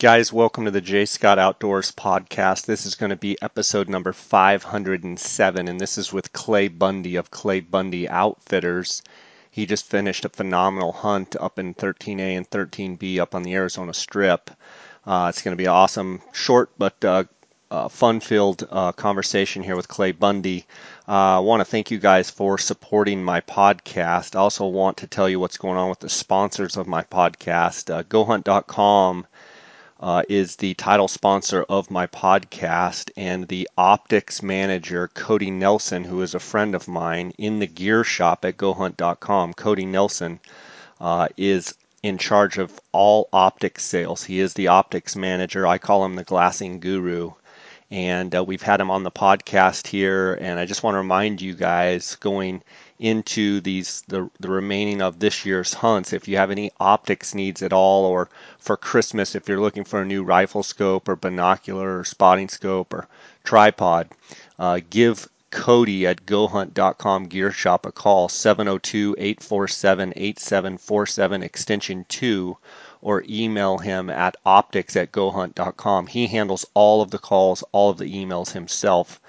Guys, welcome to the J Scott Outdoors podcast. This is going to be episode number 507, and this is with Clay Bundy of Clay Bundy Outfitters. He just finished a phenomenal hunt up in 13A and 13B up on the Arizona Strip. Uh, it's going to be an awesome, short but uh, uh, fun-filled uh, conversation here with Clay Bundy. Uh, I want to thank you guys for supporting my podcast. I also want to tell you what's going on with the sponsors of my podcast. Uh, GoHunt.com uh, is the title sponsor of my podcast, and the optics manager, Cody Nelson, who is a friend of mine in the gear shop at GoHunt.com. Cody Nelson uh, is in charge of all optics sales. He is the optics manager. I call him the glassing guru. And uh, we've had him on the podcast here, and I just want to remind you guys going into these the, the remaining of this year's hunts if you have any optics needs at all or for christmas if you're looking for a new rifle scope or binocular or spotting scope or tripod uh, give cody at gohunt.com gear shop a call 702-847-8747 extension 2 or email him at optics at gohunt.com he handles all of the calls all of the emails himself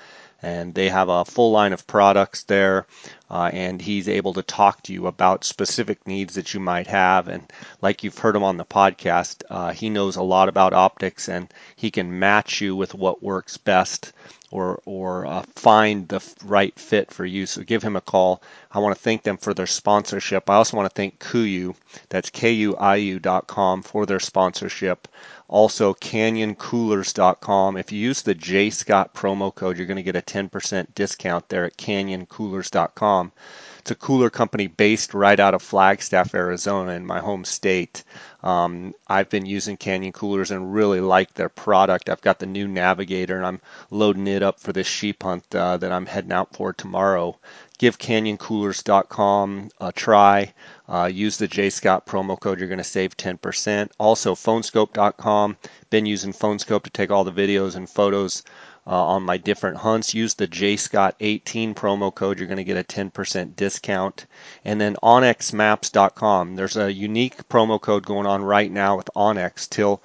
and they have a full line of products there uh, and he's able to talk to you about specific needs that you might have. And like you've heard him on the podcast uh, he knows a lot about optics and he can match you with what works best or or uh, find the right fit for you. So give him a call. I want to thank them for their sponsorship. I also want to thank KUIU, that's K-U-I-U.com for their sponsorship. Also CanyonCoolers.com. If you use the J Scott promo code, you're going to get a 10% discount there at CanyonCoolers.com. It's a cooler company based right out of Flagstaff, Arizona, in my home state. Um, I've been using Canyon coolers and really like their product. I've got the new Navigator and I'm loading it up for this sheep hunt uh, that I'm heading out for tomorrow. Give CanyonCoolers.com a try. Uh, use the J Scott promo code. You're going to save 10%. Also, PhoneSkope.com. Been using PhoneSkope to take all the videos and photos uh, on my different hunts. Use the JScott18 promo code. You're going to get a 10% discount. And then onXmaps.com. There's a unique promo code going on right now with onX till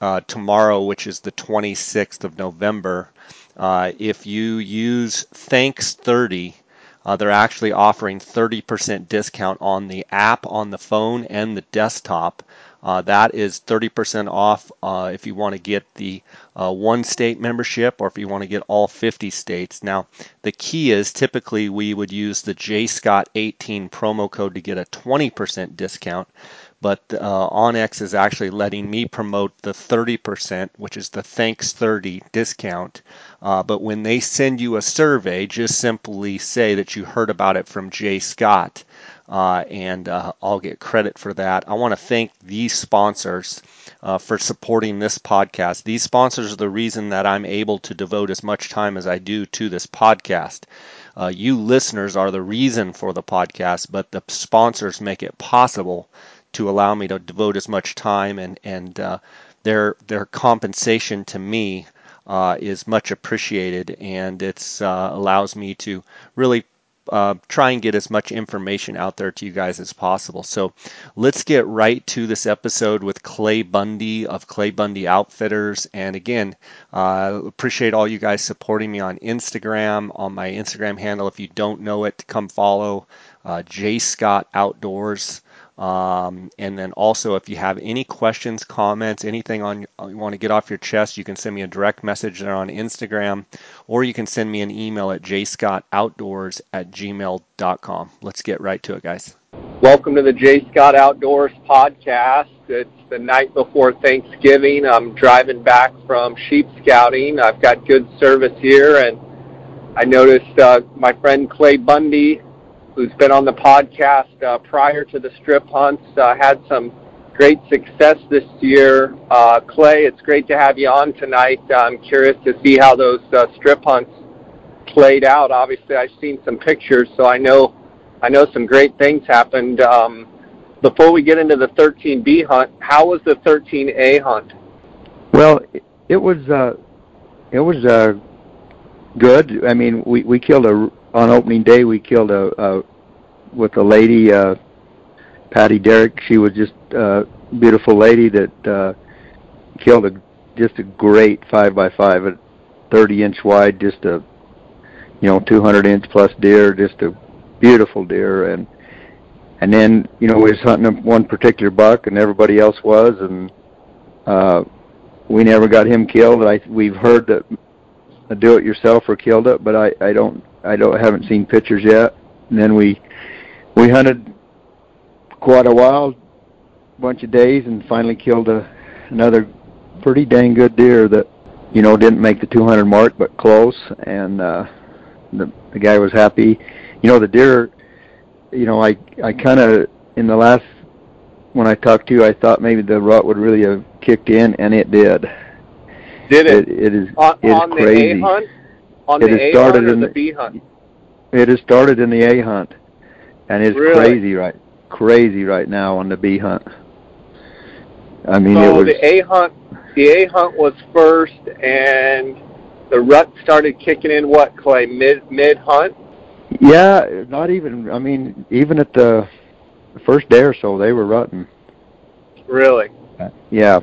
uh, tomorrow, which is the 26th of November. Uh, if you use Thanks30, uh, they're actually offering 30% discount on the app on the phone and the desktop. Uh, that is 30% off uh, if you want to get the uh, one state membership or if you want to get all 50 states. Now, the key is typically we would use the JScott18 promo code to get a 20% discount, but uh, OnX is actually letting me promote the 30%, which is the Thanks 30 discount. Uh, but when they send you a survey, just simply say that you heard about it from Jay Scott uh, and uh, I'll get credit for that. I want to thank these sponsors uh, for supporting this podcast. These sponsors are the reason that I'm able to devote as much time as I do to this podcast. Uh, you listeners are the reason for the podcast, but the sponsors make it possible to allow me to devote as much time and and uh, their their compensation to me uh, is much appreciated, and it uh, allows me to really uh, try and get as much information out there to you guys as possible. So let's get right to this episode with Clay Bundy of Clay Bundy Outfitters. And again, uh, appreciate all you guys supporting me on Instagram, on my Instagram handle. If you don't know it, come follow uh, J Scott Outdoors. Um, and then also, if you have any questions, comments, anything on you want to get off your chest, you can send me a direct message there on Instagram, or you can send me an email at jscottoutdoors at gmail.com. Let's get right to it, guys. Welcome to the J Scott Outdoors podcast. It's the night before Thanksgiving. I'm driving back from sheep scouting. I've got good service here, and I noticed uh, my friend Clay Bundy who's been on the podcast uh, prior to the strip hunts, uh, had some great success this year. Uh, Clay, it's great to have you on tonight. I'm curious to see how those uh, strip hunts played out. Obviously, I've seen some pictures, so I know I know some great things happened. Um, before we get into the 13B hunt, how was the 13A hunt? Well, it was uh, it was uh, good. I mean, we we killed a on opening day we killed a, a with a lady uh Patty Derrick. She was just a beautiful lady that uh killed a just a great five by five at 30 inch wide, just a you know 200 inch plus deer, just a beautiful deer, and and then you know we was hunting one particular buck, and everybody else was, and uh, we never got him killed. I we've heard that a do-it-yourselfer killed it, but I I don't I don't haven't seen pictures yet. And then we we hunted quite a while, bunch of days, and finally killed a another pretty dang good deer that you know didn't make the 200 mark, but close. And uh, the the guy was happy. You know the deer. You know I I kind of in the last when I talked to you, I thought maybe the rut would really have kicked in, and it did. Did it? It, it is on, it is on crazy. the A hunt? On It the has A started hunt or in the the- B hunt? It has started in the A hunt, and it's Really? crazy right crazy right now on the B hunt. I mean, it So was the A hunt, the A hunt was first, and the rut started kicking in. What Clay mid mid hunt? yeah, not even. I mean, even at the first day or so, they were rutting. Really? Yeah,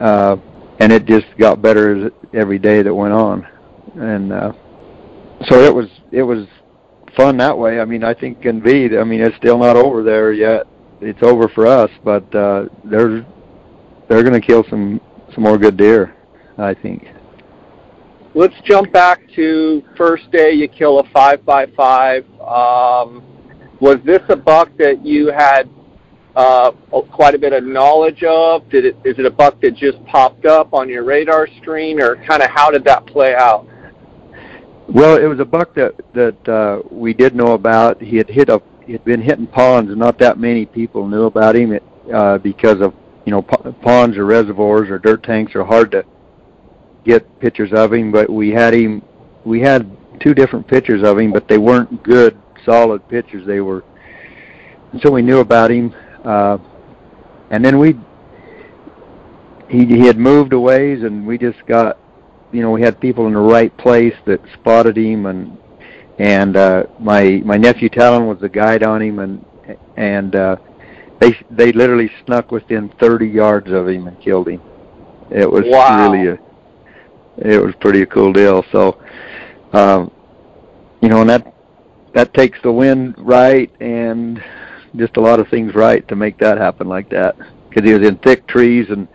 uh, and it just got better every day that went on, and uh, so it was it was fun that way. I mean, I think in I mean, it's still not over there yet. It's over for us, but uh, they're they're going to kill some some more good deer, I think. Let's jump back to first day. You kill a five by five. Um, was this a buck that you had uh, quite a bit of knowledge of? Did it is it a buck that just popped up on your radar screen, or kind of how did that play out? Well, it was a buck that that uh, we did know about. He had hit a he had been hitting ponds, and not that many people knew about him it, uh, because of you know po- ponds or reservoirs or dirt tanks are hard to get pictures of him. But we had him, we had two different pictures of him, but they weren't good, solid pictures. They were, so we knew about him, uh, and then we he he had moved a ways, and we just got you know, we had people in the right place that spotted him, and and uh, my my nephew Talon was the guide on him, and and uh, they they literally snuck within 30 yards of him and killed him. It was Wow. really a it was pretty a cool deal. So, um, you know, and that that takes the wind right and just a lot of things right to make that happen like that. Because he was in thick trees, and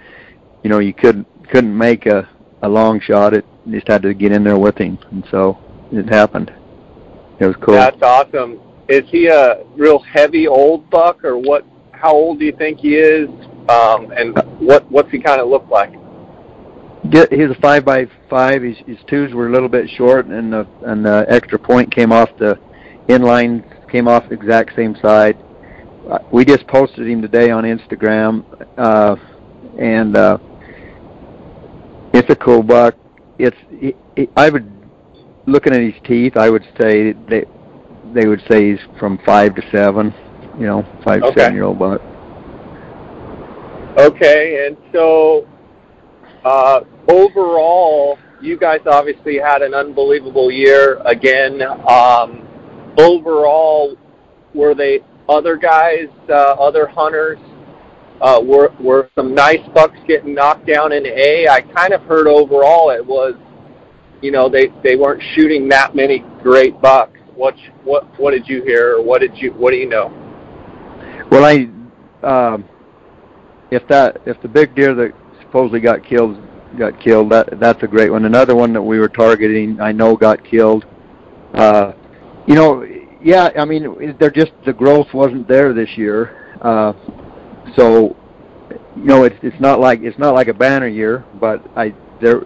you know, you couldn't couldn't make a a long shot. It just had to get in there with him, and so it happened. It was cool. That's awesome. Is he a real heavy old buck, or what? How old do you think he is? Um, and what what's he kind of look like? Get, he was a five by five. His, his twos were a little bit short, and the and the extra point came off the inline came off exact same side. Uh, We just posted him today on Instagram, uh, and uh, it's a cool buck. It's he, he, I would looking at his teeth. I would say they they would say he's from five to seven. You know, five Okay. seven year old buck. Okay, and so uh, overall, you guys obviously had an unbelievable year again. Um, overall, were they other guys, uh, other hunters? Uh, were were some nice bucks getting knocked down in A? I kind of heard overall it was, you know, they they weren't shooting that many great bucks. What what what did you hear? Or what did you what do you know? Well, I um, if that if the big deer that supposedly got killed got killed, that that's a great one. Another one that we were targeting, I know, got killed. Uh, you know, yeah, I mean, they're just the growth wasn't there this year, uh, so you know, it's it's not like it's not like a banner year, but I there,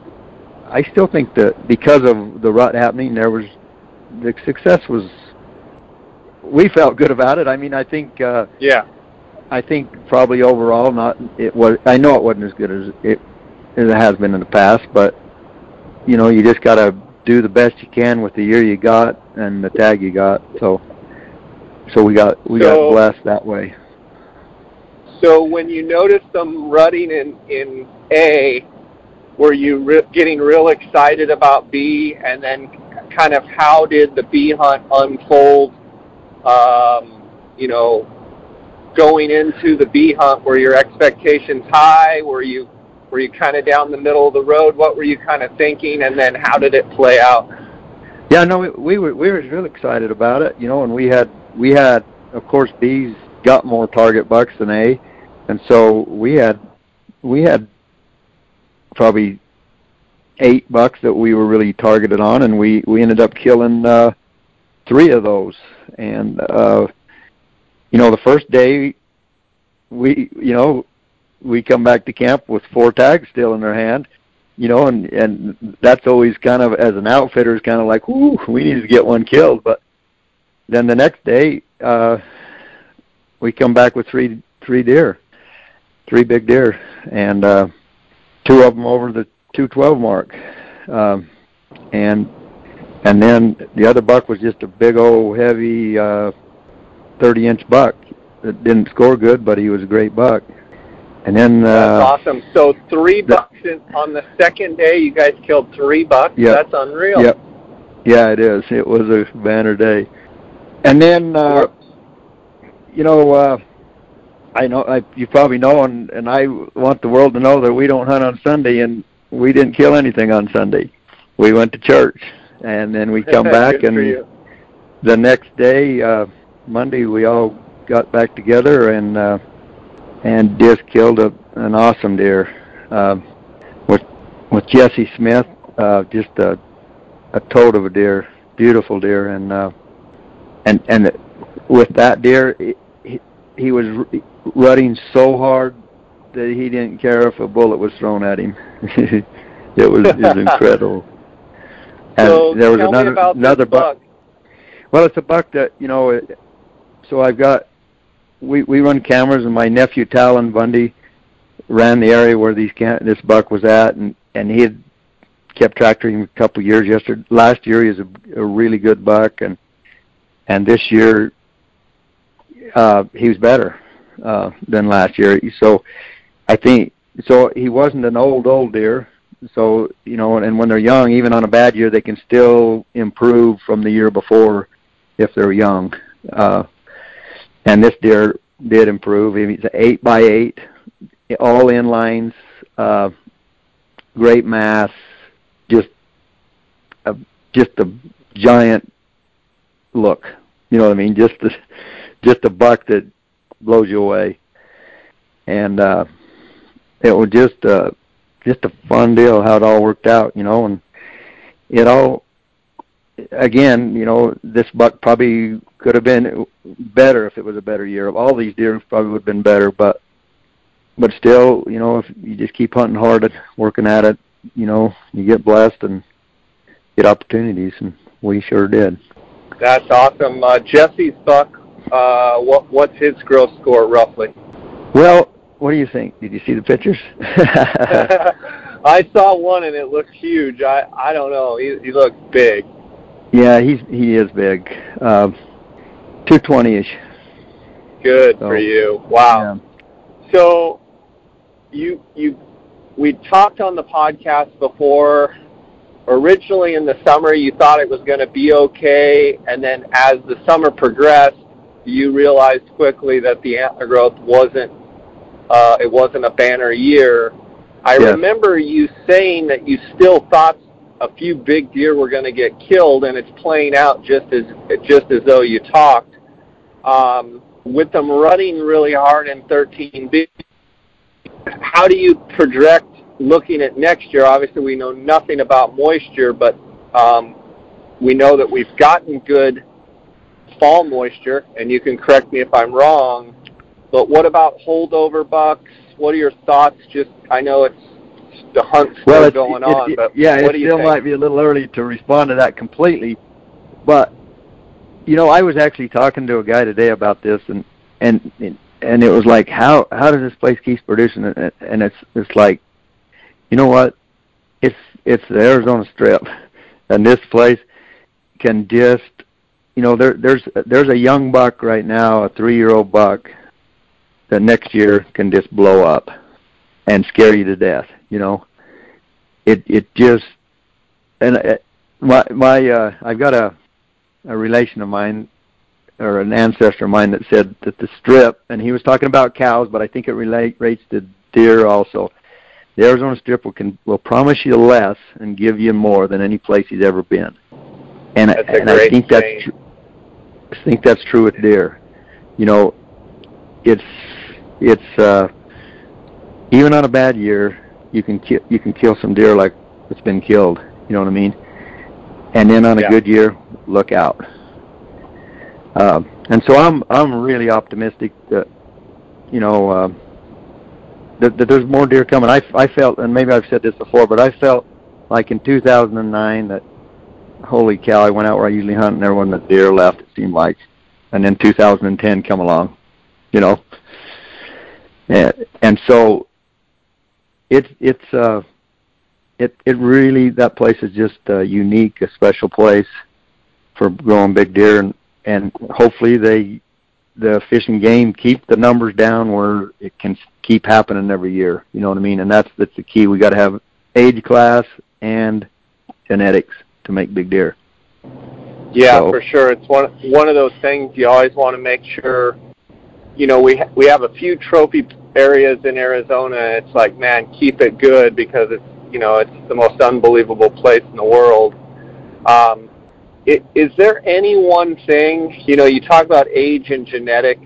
I still think that because of the rut happening, there was the success was. We felt good about it. I mean, I think. Uh, Yeah. I think probably overall not it was I know it wasn't as good as it as it has been in the past, but you know, you just gotta do the best you can with the year you got and the tag you got. So so we got we So- got blessed that way. So when you noticed them rutting in in A, were you re- getting real excited about B, and then kind of how did the B hunt unfold? Um, you know, going into the B hunt, were your expectations high? Were you Were you kind of down the middle of the road? What were you kind of thinking, and then how did it play out? Yeah, no, we, we were we were really excited about it, you know, and we had we had of course B's got more target bucks than A, and so we had we had probably eight bucks that we were really targeted on, and we we ended up killing uh, three of those. And uh, you know, the first day, we you know we come back to camp with four tags still in their hand, you know, and and that's always kind of as an outfitter is kind of like, ooh, we need to get one killed. But then the next day, uh, we come back with three three deer, three big deer, and uh, two of them over the 212 mark, um, and and then the other buck was just a big old heavy uh, 30 inch buck that didn't score good, but he was a great buck. And then uh, that's awesome. So three bucks in, on the second day. You guys killed three bucks. Yep. That's unreal. Yep. Yeah, it is. It was a banner day. And then, uh, you know, uh, I know I, you probably know, and and I want the world to know that we don't hunt on Sunday, and we didn't kill anything on Sunday. We went to church, and then we come back, and the next day, uh, Monday, we all got back together and. uh and just killed a, an awesome deer uh, with with Jesse Smith. Uh, just a a toad of a deer, beautiful deer, and uh, and and with that deer, he, he was rutting so hard that he didn't care if a bullet was thrown at him. it was it was incredible. And so there was another another buck. buck. Well, it's a buck that you know. It, so I've got we we run cameras, and my nephew Talon Bundy ran the area where these can this buck was at, and and he had kept tracking him a couple of years. Yesterday, last year he was a, a really good buck, and and this year uh, he was better uh, than last year. So I think so. He wasn't an old old deer. So you know, and when they're young, even on a bad year, they can still improve from the year before if they're young. Uh, and this deer did improve. He's an eight by eight, all in lines, uh, great mass, just a just a giant look. You know what I mean? Just the, just a buck that blows you away. And uh, it was just uh, just a fun deal how it all worked out. You know, and it all again, you know, this buck probably could have been better if it was a better year. All these deer probably would have been better, but but still, you know, if you just keep hunting hard at working at it, you know, you get blessed and get opportunities, and we sure did. That's awesome. Uh, Jesse's buck, uh, what what's his gross score roughly? Well, what do you think? Did you see the pictures? I saw one and it looked huge. I I don't know. He he looks big. Yeah, he's he is big. Uh, Two twenty ish. Good so, for you. Wow. Yeah. So you you we talked on the podcast before. Originally in the summer, you thought it was going to be okay, and then as the summer progressed, you realized quickly that the antler growth wasn't uh, it wasn't a banner year. I remember you saying that you still thought a few big deer were going to get killed, and it's playing out just as just as though you talked. Um, with them running really hard in 13B, how do you project looking at next year? Obviously, we know nothing about moisture, but um, we know that we've gotten good fall moisture, and you can correct me if I'm wrong. But what about holdover bucks? What are your thoughts? Just I know it's the hunt's still well, going it, on, it, but yeah, it still think? might be a little early to respond to that completely. But you know, I was actually talking to a guy today about this, and and and it was like, how how does this place keep producing? And, and it's it's like, you know what? It's it's the Arizona Strip, and this place can just, you know, there there's there's a young buck right now, a three year old buck, that next year can just blow up and scare you to death. You know, it it just and uh, my my uh, I've got a a relation of mine or an ancestor of mine that said that the strip, and he was talking about cows, but I think it relates to deer also. the Arizona Strip will can will promise you less and give you more than any place he's ever been. And That's and I think that's tr- I think that's true with deer. You know, it's it's uh even on a bad year, you can ki- you can kill some deer like it's been killed. You know what I mean? And then on a Yeah. good year, look out. Um, and so I'm I'm really optimistic that you know uh, that, that there's more deer coming. I I felt, and maybe I've said this before, but I felt like in 2009 that holy cow, I went out where I usually hunt, and there wasn't a deer left. It seemed like, and then 2010 come along, you know, and and so it's it's uh it it really that place is just uh, unique, a special place for growing big deer, and and hopefully they the fish and game keep the numbers down where it can keep happening every year. You know what I mean? And that's that's the key. We got to have age class and genetics to make big deer. Yeah, So- for sure. It's one one of those things you always want to make sure. You know, we ha- we have a few trophy areas in Arizona. It's like, man, keep it good because it's you know it's the most unbelievable place in the world. Um, i is there any one thing? You know, you talk about age and genetics.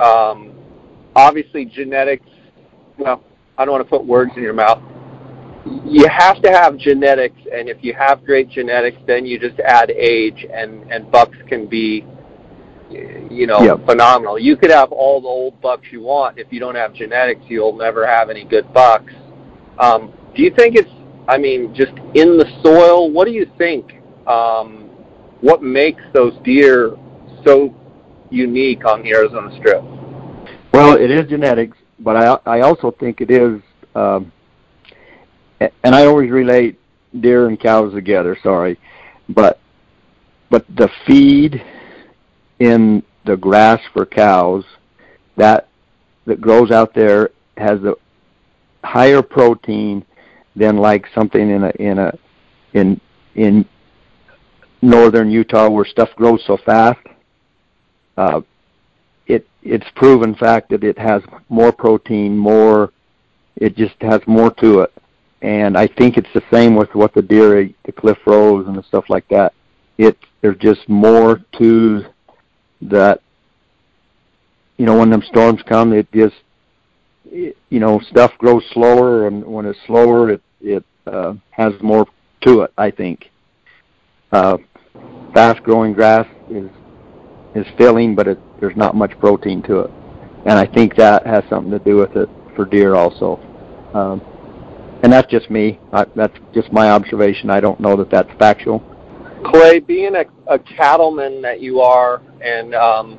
Um, obviously, genetics. Well, I don't want to put words in your mouth you have to have genetics, and if you have great genetics, then you just add age, and and bucks can be, you know, Yep. phenomenal. You could have all the old bucks you want. If you don't have genetics, you'll never have any good bucks. Um, do you think it's? I mean, just in the soil. What do you think? Um, what makes those deer so unique on the Arizona Strip? Well, it is genetics, but I I also think it is, um, and I always relate deer and cows together. Sorry, but but the feed in the grass for cows that that grows out there has a higher protein than like something in a in a in in northern Utah where stuff grows so fast. Uh, it it's proven fact that it has more protein, more it just has more to it. And I think it's the same with what the deer eat, the cliff rose and the stuff like that. It there's just more to that you know, when them storms come it just it, you know, stuff grows slower and when it's slower it it uh has more to it, I think. Uh fast growing grass is is filling, but it, there's not much protein to it, and I think that has something to do with it for deer also. Um, and that's just me. I, that's just my observation. I don't know that that's factual. Clay, being a, a cattleman that you are, and um,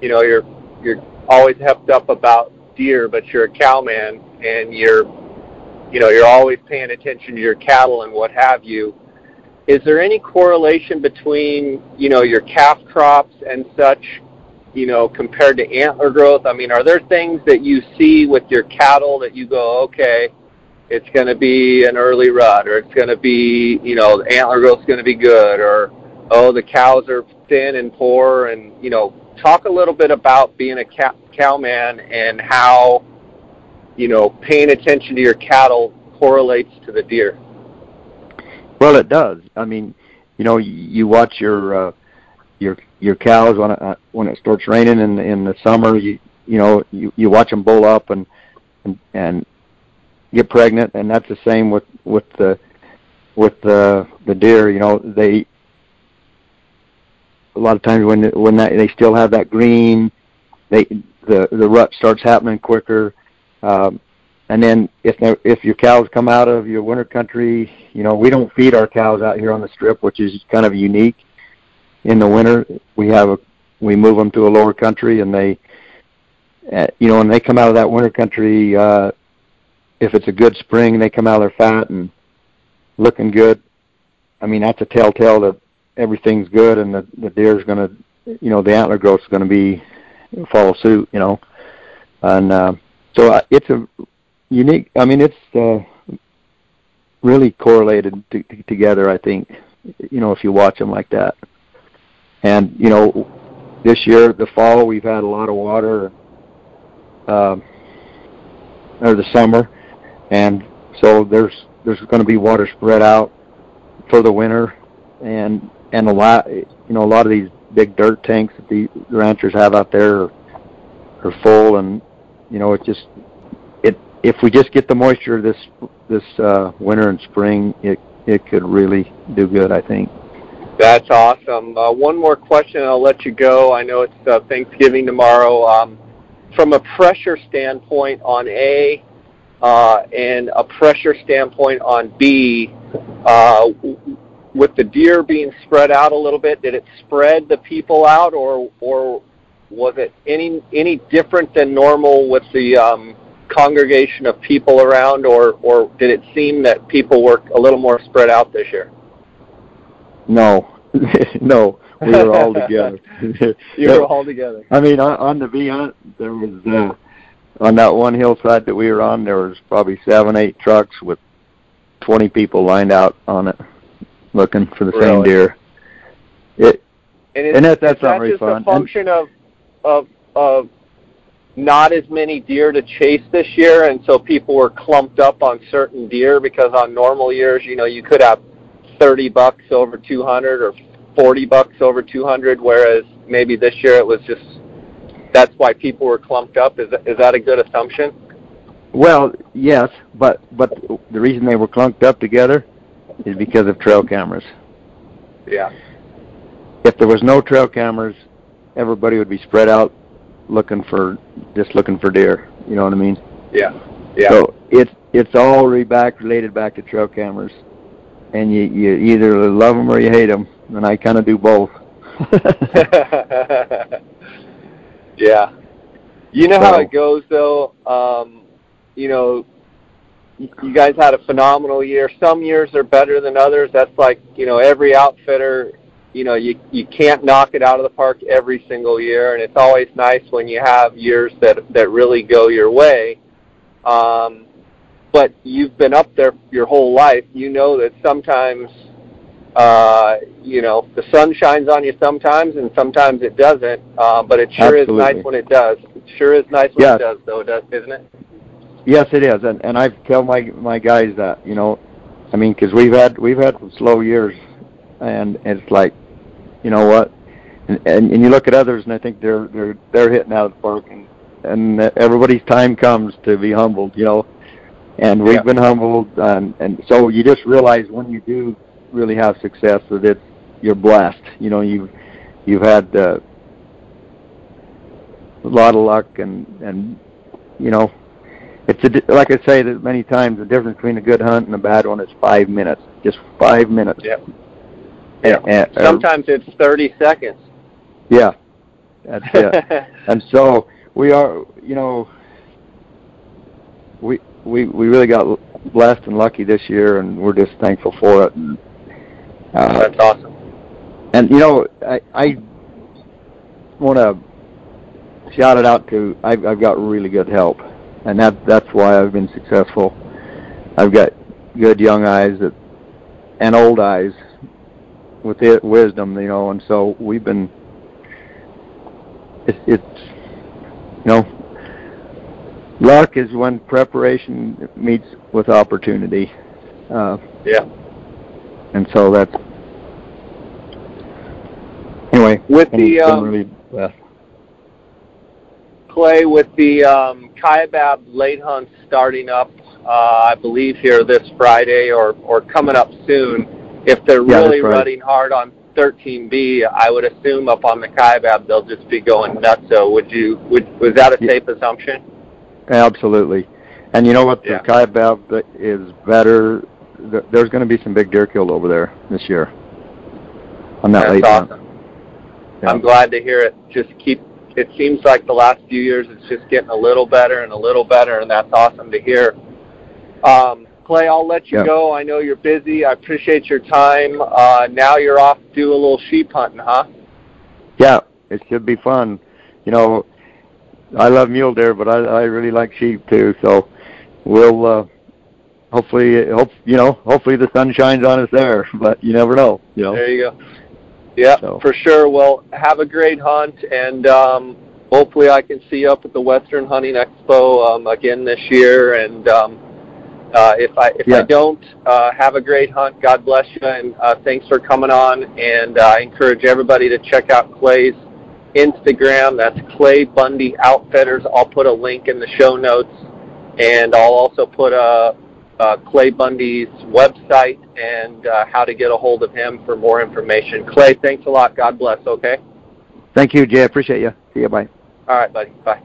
you know you're you're always hepped up about deer, but you're a cowman, and you're you know you're always paying attention to your cattle and what have you. Is there any correlation between you know your calf crops and such, you know, compared to antler growth? I mean, are there things that you see with your cattle that you go, okay, it's going to be an early rut, or it's going to be, you know, the antler growth's going to be good, or oh, the cows are thin and poor, and you know, talk a little bit about being a cow cowman and how, you know, paying attention to your cattle correlates to the deer. Well, it does. I mean, you know, you, you watch your uh, your your cows when it, uh, when it starts raining in in the summer. You you know you you watch them bull up and and, and get pregnant, and that's the same with with the with the the deer. You know, they a lot of times when when that, they still have that green, they the the rut starts happening quicker. Um, and then if if your cows come out of your winter country, you know we don't feed our cows out here on the strip, which is kind of unique. In the winter, we have a we move them to a lower country, and they, uh, you know, when they come out of that winter country, uh, if it's a good spring, they come out there fat and looking good. I mean, that's a telltale that everything's good, and the the deer's going to, you know, the antler growth's going to be follow suit, you know, and uh, so uh, it's a unique. I mean, it's uh, really correlated to, to, together. I think, you know, if you watch them like that, and you know, this year the fall we've had a lot of water, um, or the summer, and so there's there's going to be water spread out for the winter, and and a lot you know a lot of these big dirt tanks that the ranchers have out there are, are full, and you know it just it if we just get the moisture this this uh, winter and spring, it it could really do good, I think. That's awesome. Uh, one more question, and I'll let you go. I know it's uh, Thanksgiving tomorrow. Um, from a pressure standpoint on A and a pressure standpoint on B, uh, with the deer being spread out a little bit, did it spread the people out, or or was it any any different than normal with the um, congregation of people around, or or did it seem that people were a little more spread out this year? No, no, we were all together. you were all together. I mean, on, on the hunt, there was uh, on that one hillside that we were on, there was probably seven, eight trucks with twenty people lined out on it, looking for the really? same deer. It and, and that, that's not that very just fun. a function of of of not as many deer to chase this year, and so people were clumped up on certain deer because on normal years, you know, you could have 30 bucks over 200 or 40 bucks over 200, whereas maybe this year it was just that's why people were clumped up. Is that, is that a good assumption? Well, yes, but but the reason they were clumped up together is because of trail cameras. Yeah. If there was no trail cameras, everybody would be spread out looking for just looking for deer. You know what I mean? Yeah. Yeah. So it's it's all re back related back to trail cameras, and you you either love them or you hate them, and I kind of do both. yeah. You know So- how it goes though. Um, you know, you guys had a phenomenal year. Some years are better than others. That's like, you know, every outfitter, you know, you you can't knock it out of the park every single year and it's always nice when you have years that that really go your way. Um but you've been up there your whole life. You know that sometimes uh, you know, the sun shines on you sometimes, and sometimes it doesn't. Uh, but it sure Absolutely. is nice when it does. It sure is nice when Yes. it does, though, does, isn't it? Yes, it is, and and I tell my my guys that you know, I mean, because we've had we've had some slow years, and it's like, you know what, and, and and you look at others, and I think they're they're they're hitting out of the park, and and everybody's time comes to be humbled, you know, and we've Yeah. been humbled, and and so you just realize when you do really have success that it's you're blessed, you know, you you've had uh, a lot of luck, and and you know it's a, like I say that many times the difference between a good hunt and a bad one is five minutes, just five minutes. Yeah. Yeah. And, Sometimes it's 30 seconds. yeah, that's it. and so we are, you know, we we we really got blessed and lucky this year, and we're just thankful for it. And, uh, That's awesome. and you know, I I want to shout it out to I've I've got really good help, and that that's why I've been successful. I've got good young eyes that and old eyes with it, wisdom, you know, and so we've been. It's it's you know, luck is when preparation meets with opportunity. Uh, Yeah. And so that's anyway. With the, um, really. Clay, with the um, Kaibab late hunt starting up, uh, I believe here this Friday or, or coming up soon, if they're Yeah, really Friday. running hard on 13B, I would assume up on the Kaibab they'll just be going nuts. So would you, would, was that a Yeah. safe assumption? Absolutely. And you know what? Yeah. The Kaibab is better. Th- There's going to be some big deer killed over there this year. On that That's awesome. Yeah. I'm glad to hear it. Just keep. It seems like the last few years it's just getting a little better and a little better, and that's awesome to hear. Um, Clay, I'll let you Yeah. go. I know you're busy. I appreciate your time. Uh, now you're off to do a little sheep hunting, huh? Yeah, it should be fun. You know, I love mule deer, but I, I really like sheep too. So we'll uh, hopefully, hope you know, hopefully the sun shines on us there. But you never know. You know. There you go. Yeah, So- for sure. Well, have a great hunt, and um, hopefully I can see you up at the Western Hunting Expo um, again this year. And um, Uh, if I if Yeah. I don't, uh, have a great hunt. God bless you, and uh, thanks for coming on. And uh, I encourage everybody to check out Clay's Instagram. That's Clay Bundy Outfitters. I'll put a link in the show notes, and I'll also put a, uh Clay Bundy's website and uh, how to get a hold of him for more information. Clay, thanks a lot. God bless. Okay. Thank you, Jay. Appreciate you. See you. Bye. All right, buddy. Bye.